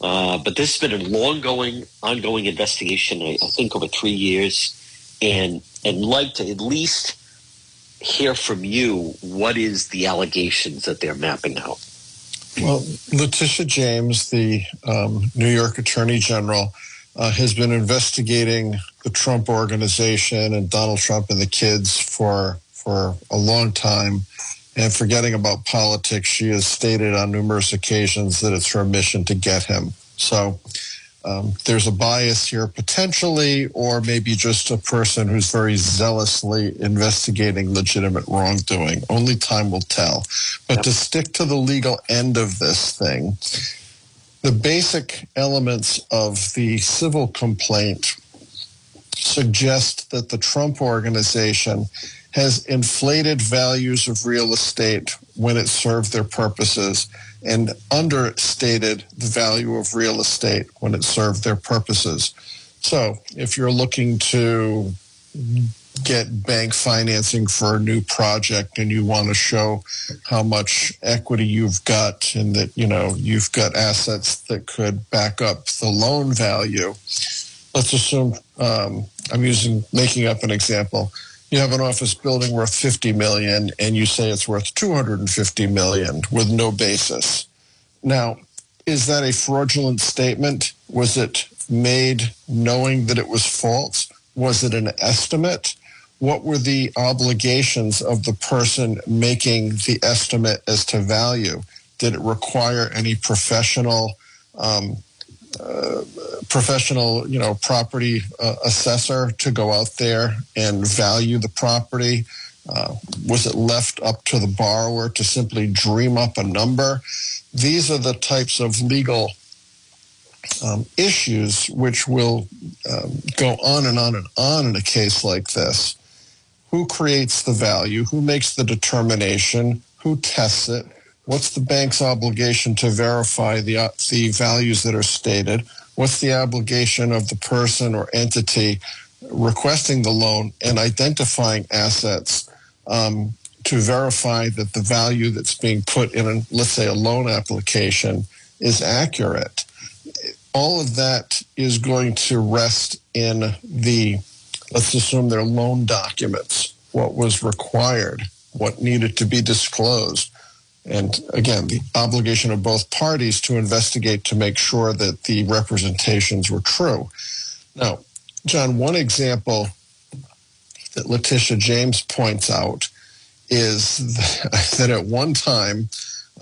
Speaker 2: Uh, but this has been a long going, ongoing investigation, I, I, think over three years, and and like to at least hear from you what is the allegations that they're mapping out.
Speaker 6: Well, Letitia James, the um, New York Attorney General, uh, has been investigating the Trump organization and Donald Trump and the kids for for a long time. And forgetting about politics, she has stated on numerous occasions that it's her mission to get him. So um, there's a bias here potentially, or maybe just a person who's very zealously investigating legitimate wrongdoing. Only time will tell. But yep. to stick to the legal end of this thing, the basic elements of the civil complaint suggest that the Trump organization has inflated values of real estate when it served their purposes and understated the value of real estate when it served their purposes. So if you're looking to get bank financing for a new project and you want to show how much equity you've got and that you know you've got assets that could back up the loan value let's assume um, i'm using making up an example you have an office building worth 50 million and you say it's worth 250 million with no basis. Now is that a fraudulent statement? Was it made knowing that it was false? Was it an estimate? What were the obligations of the person making the estimate as to value? Did it require any professional, um, professional, you know, property uh, assessor to go out there and value the property? Uh, was it left up to the borrower to simply dream up a number? These are the types of legal um, issues which will um, go on and on and on in a case like this who creates the value, who makes the determination, who tests it, what's the bank's obligation to verify the, uh, the values that are stated, what's the obligation of the person or entity requesting the loan and identifying assets um, to verify that the value that's being put in, a, let's say, a loan application is accurate. All of that is going to rest in the let's assume they're loan documents, what was required, what needed to be disclosed. And again, the obligation of both parties to investigate to make sure that the representations were true. Now, John, one example that Letitia James points out is (laughs) that at one time,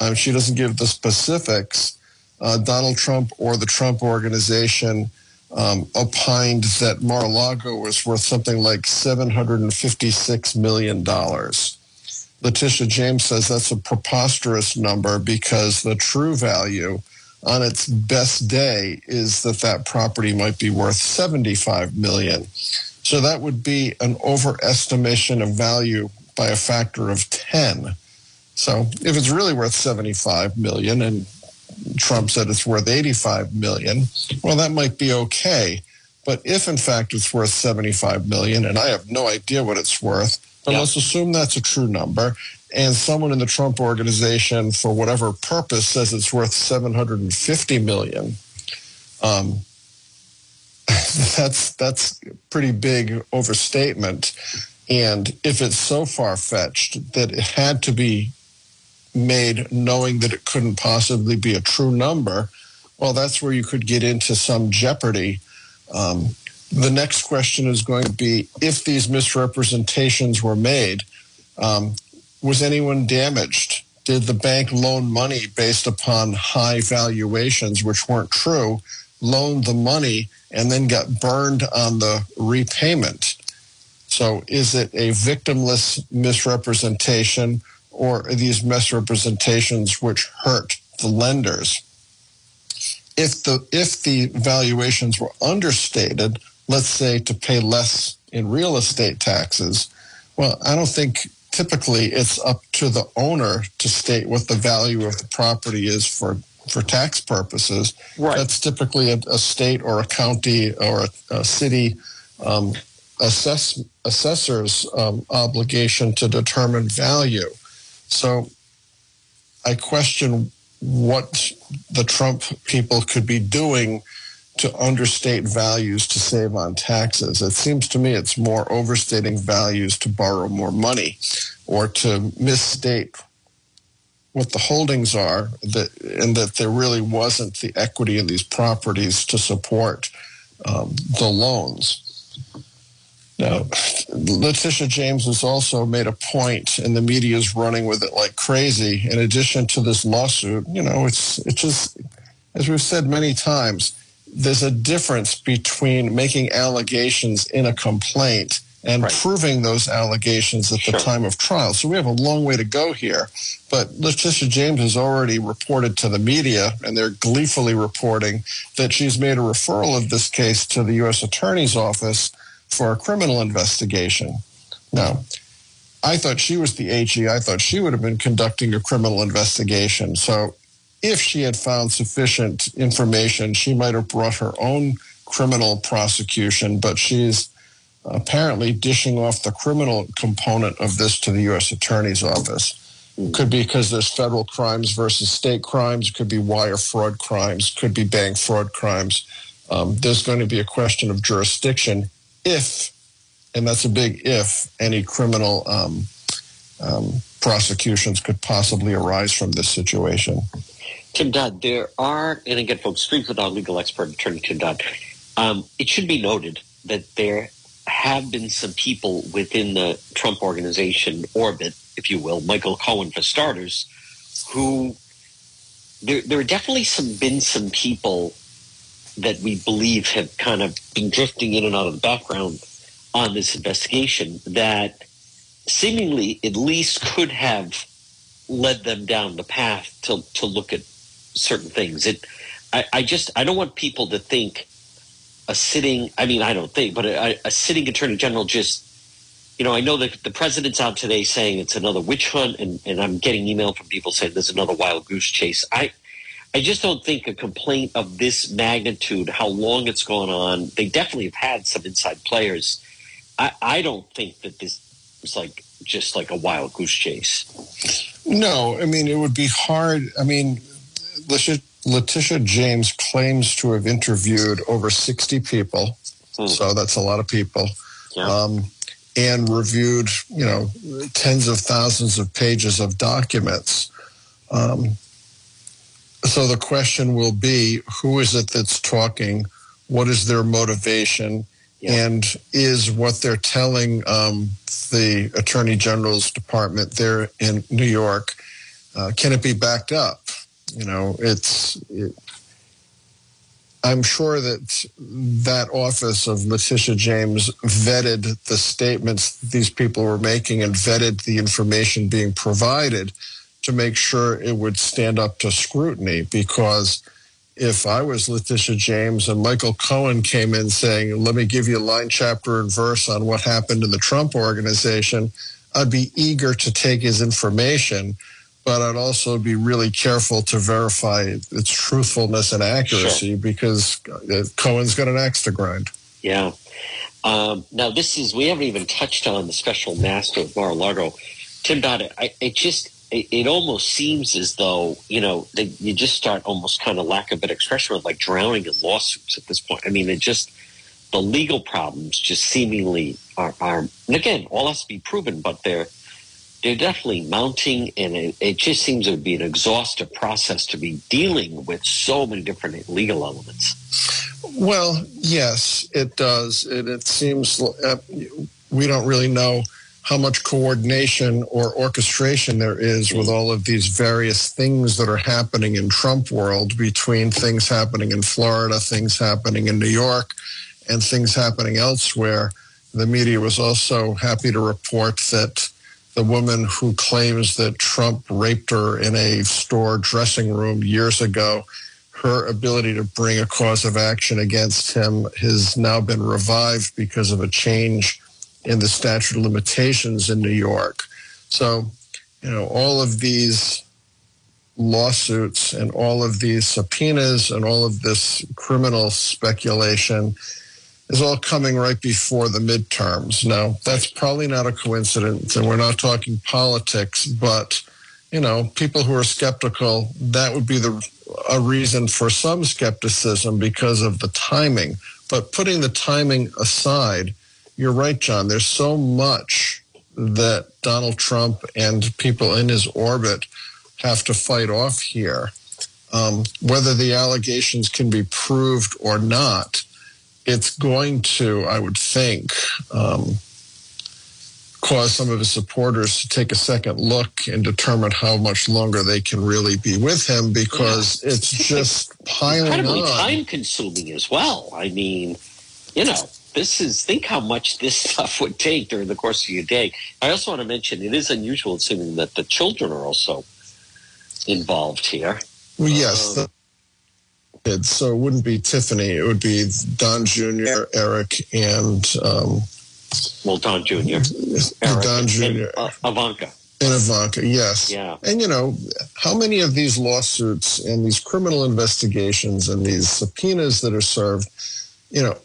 Speaker 6: um, she doesn't give the specifics, uh, Donald Trump or the Trump organization um, opined that Mar-a-Lago was worth something like $756 million. Letitia James says that's a preposterous number because the true value on its best day is that that property might be worth 75 million. So that would be an overestimation of value by a factor of 10. So if it's really worth 75 million and Trump said it's worth 85 million. Well, that might be okay. But if in fact it's worth 75 million, and I have no idea what it's worth, but yep. let's assume that's a true number, and someone in the Trump organization, for whatever purpose, says it's worth 750 million, um, (laughs) that's that's pretty big overstatement. And if it's so far fetched that it had to be made knowing that it couldn't possibly be a true number, well, that's where you could get into some jeopardy. Um, the next question is going to be if these misrepresentations were made, um, was anyone damaged? Did the bank loan money based upon high valuations, which weren't true, loan the money and then got burned on the repayment? So is it a victimless misrepresentation? or these misrepresentations which hurt the lenders. If the if the valuations were understated, let's say to pay less in real estate taxes, well, I don't think typically it's up to the owner to state what the value of the property is for for tax purposes. Right. That's typically a, a state or a county or a, a city um, assess, assessor's um, obligation to determine value. So I question what the Trump people could be doing to understate values to save on taxes. It seems to me it's more overstating values to borrow more money or to misstate what the holdings are that, and that there really wasn't the equity in these properties to support um, the loans. Now, Letitia James has also made a point, and the media is running with it like crazy. In addition to this lawsuit, you know, it's it's just as we've said many times, there's a difference between making allegations in a complaint and right. proving those allegations at the sure. time of trial. So we have a long way to go here. But Letitia James has already reported to the media, and they're gleefully reporting that she's made a referral of this case to the U.S. Attorney's Office for a criminal investigation. Now, I thought she was the AG. I thought she would have been conducting a criminal investigation. So if she had found sufficient information, she might have brought her own criminal prosecution, but she's apparently dishing off the criminal component of this to the U.S. Attorney's Office. It could be because there's federal crimes versus state crimes. It could be wire fraud crimes. Could be bank fraud crimes. Um, there's going to be a question of jurisdiction if, and that's a big if, any criminal um, um, prosecutions could possibly arise from this situation.
Speaker 2: Tim Dodd, there are, and again, folks, speak with our legal expert, attorney Tim Dodd. Um, it should be noted that there have been some people within the Trump organization orbit, if you will, Michael Cohen for starters, who there, there are definitely some been some people that we believe have kind of been drifting in and out of the background on this investigation that seemingly at least could have led them down the path to, to look at certain things. It, I, I just, I don't want people to think a sitting, I mean, I don't think, but a, a sitting attorney general just, you know, I know that the president's out today saying it's another witch hunt, and, and I'm getting email from people saying there's another wild goose chase. I, I just don't think a complaint of this magnitude, how long it's gone on, they definitely have had some inside players. I, I don't think that this is like just like a wild goose chase.
Speaker 6: No, I mean, it would be hard. I mean, Letitia, Letitia James claims to have interviewed over 60 people. Hmm. So that's a lot of people. Yeah. Um, and reviewed, you know, tens of thousands of pages of documents. Um, so the question will be who is it that's talking? What is their motivation? Yeah. And is what they're telling um, the Attorney General's department there in New York, uh, can it be backed up? You know, it's. It, I'm sure that that office of Letitia James vetted the statements these people were making and vetted the information being provided to make sure it would stand up to scrutiny because if I was Letitia James and Michael Cohen came in saying, let me give you a line, chapter, and verse on what happened in the Trump organization, I'd be eager to take his information, but I'd also be really careful to verify its truthfulness and accuracy sure. because uh, Cohen's got an axe to grind.
Speaker 2: Yeah. Um, now, this is, we haven't even touched on the special master of Mar-a-Lago. Tim Dodd, I, it just, it, it, almost seems as though you know they, you just start almost kind of lack of better expression of like drowning in lawsuits at this point. I mean, it just the legal problems just seemingly are, are and again all has to be proven, but they're they're definitely mounting, and it, it just seems it would be an exhaustive process to be dealing with so many different legal elements.
Speaker 6: Well, yes, it does. It, it seems uh, we don't really know how much coordination or orchestration there is with all of these various things that are happening in Trump world between things happening in Florida, things happening in New York, and things happening elsewhere. The media was also happy to report that the woman who claims that Trump raped her in a store dressing room years ago, her ability to bring a cause of action against him has now been revived because of a change in the statute of limitations in New York. So, you know, all of these lawsuits and all of these subpoenas and all of this criminal speculation is all coming right before the midterms. Now, that's probably not a coincidence, and we're not talking politics, but you know, people who are skeptical, that would be the a reason for some skepticism because of the timing. But putting the timing aside, you're right, John. There's so much that Donald Trump and people in his orbit have to fight off here. Um, whether the allegations can be proved or not, it's going to, I would think, um, cause some of his supporters to take a second look and determine how much longer they can really be with him because yeah. it's (laughs) just piling
Speaker 2: incredibly
Speaker 6: on.
Speaker 2: time consuming as well. I mean, you know, this is think how much this (laughs) stuff would take during the course of your day. I also want to mention it is unusual, assuming that the children are also involved here.
Speaker 6: Well, yes. Um, the, so it wouldn't be Tiffany; it would be Don Jr., Eric, and um,
Speaker 2: Well, Don Jr. (laughs)
Speaker 6: Don Jr.
Speaker 2: And, uh, Ivanka.
Speaker 6: And Ivanka, yes.
Speaker 2: Yeah.
Speaker 6: And, you know, how many of these lawsuits and these criminal investigations and these subpoenas that are served, you know,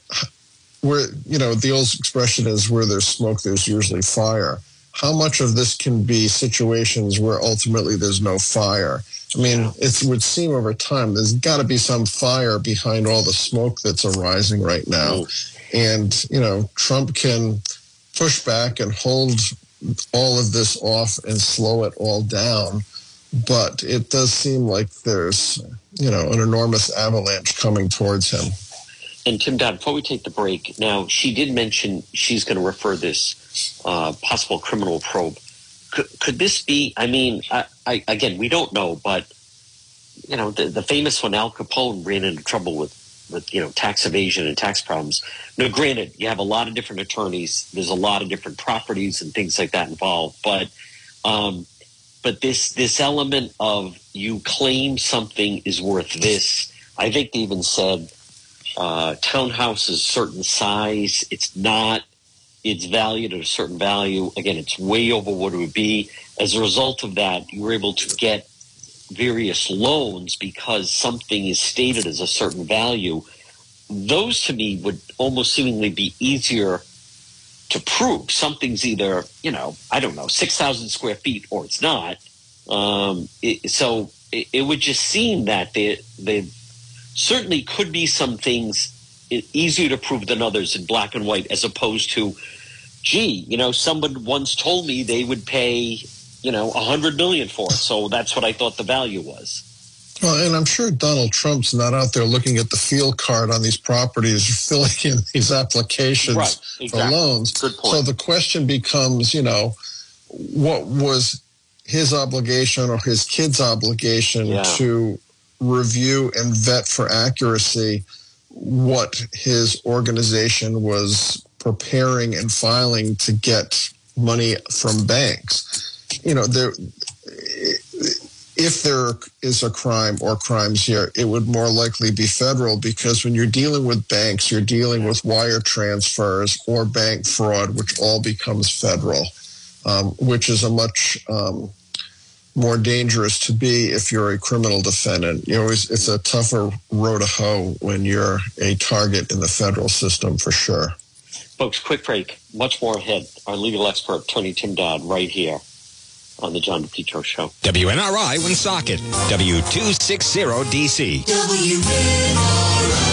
Speaker 6: where, you know, the old expression is where there's smoke, there's usually fire. How much of this can be situations where ultimately there's no fire? I mean, it would seem over time there's got to be some fire behind all the smoke that's arising right now. And, you know, Trump can push back and hold all of this off and slow it all down. But it does seem like there's, you know, an enormous avalanche coming towards him.
Speaker 2: And Tim Dodd, before we take the break, now she did mention she's going to refer this uh, possible criminal probe. Could, could this be? I mean, I, I, again, we don't know, but you know, the, the famous one, Al Capone, ran into trouble with with you know tax evasion and tax problems. Now, granted, you have a lot of different attorneys. There's a lot of different properties and things like that involved, but um, but this this element of you claim something is worth this. I think they even said uh, townhouse is certain size. It's not. It's valued at a certain value. Again, it's way over what it would be. As a result of that, you were able to get various loans because something is stated as a certain value. Those to me would almost seemingly be easier to prove. Something's either, you know, I don't know, 6,000 square feet or it's not. Um, it, so it, it would just seem that there, there certainly could be some things easier to prove than others in black and white as opposed to, gee, you know, someone once told me they would pay, you know, a hundred million for it. So that's what I thought the value was.
Speaker 6: Well, and I'm sure Donald Trump's not out there looking at the field card on these properties, (laughs) filling in these applications
Speaker 2: Right,
Speaker 6: for
Speaker 2: exactly.
Speaker 6: loans.
Speaker 2: Good point.
Speaker 6: So the question becomes, you know, what was his obligation or his kid's obligation
Speaker 2: Yeah.
Speaker 6: to review and vet for accuracy what his organization was preparing and filing to get money from banks. You know, there if there is a crime or crimes here, it would more likely be federal because when you're dealing with banks, you're dealing with wire transfers or bank fraud, which all becomes federal, um, which is a much um, more dangerous to be if you're a criminal defendant. You know, it's, it's a tougher road to hoe when you're a target in the federal system for sure.
Speaker 2: Folks, quick break. Much more ahead. Our legal expert, Tony Tim Dodd, right here on the John DePetro Show.
Speaker 1: WNRI Woonsocket, W260DC.
Speaker 7: WNRI.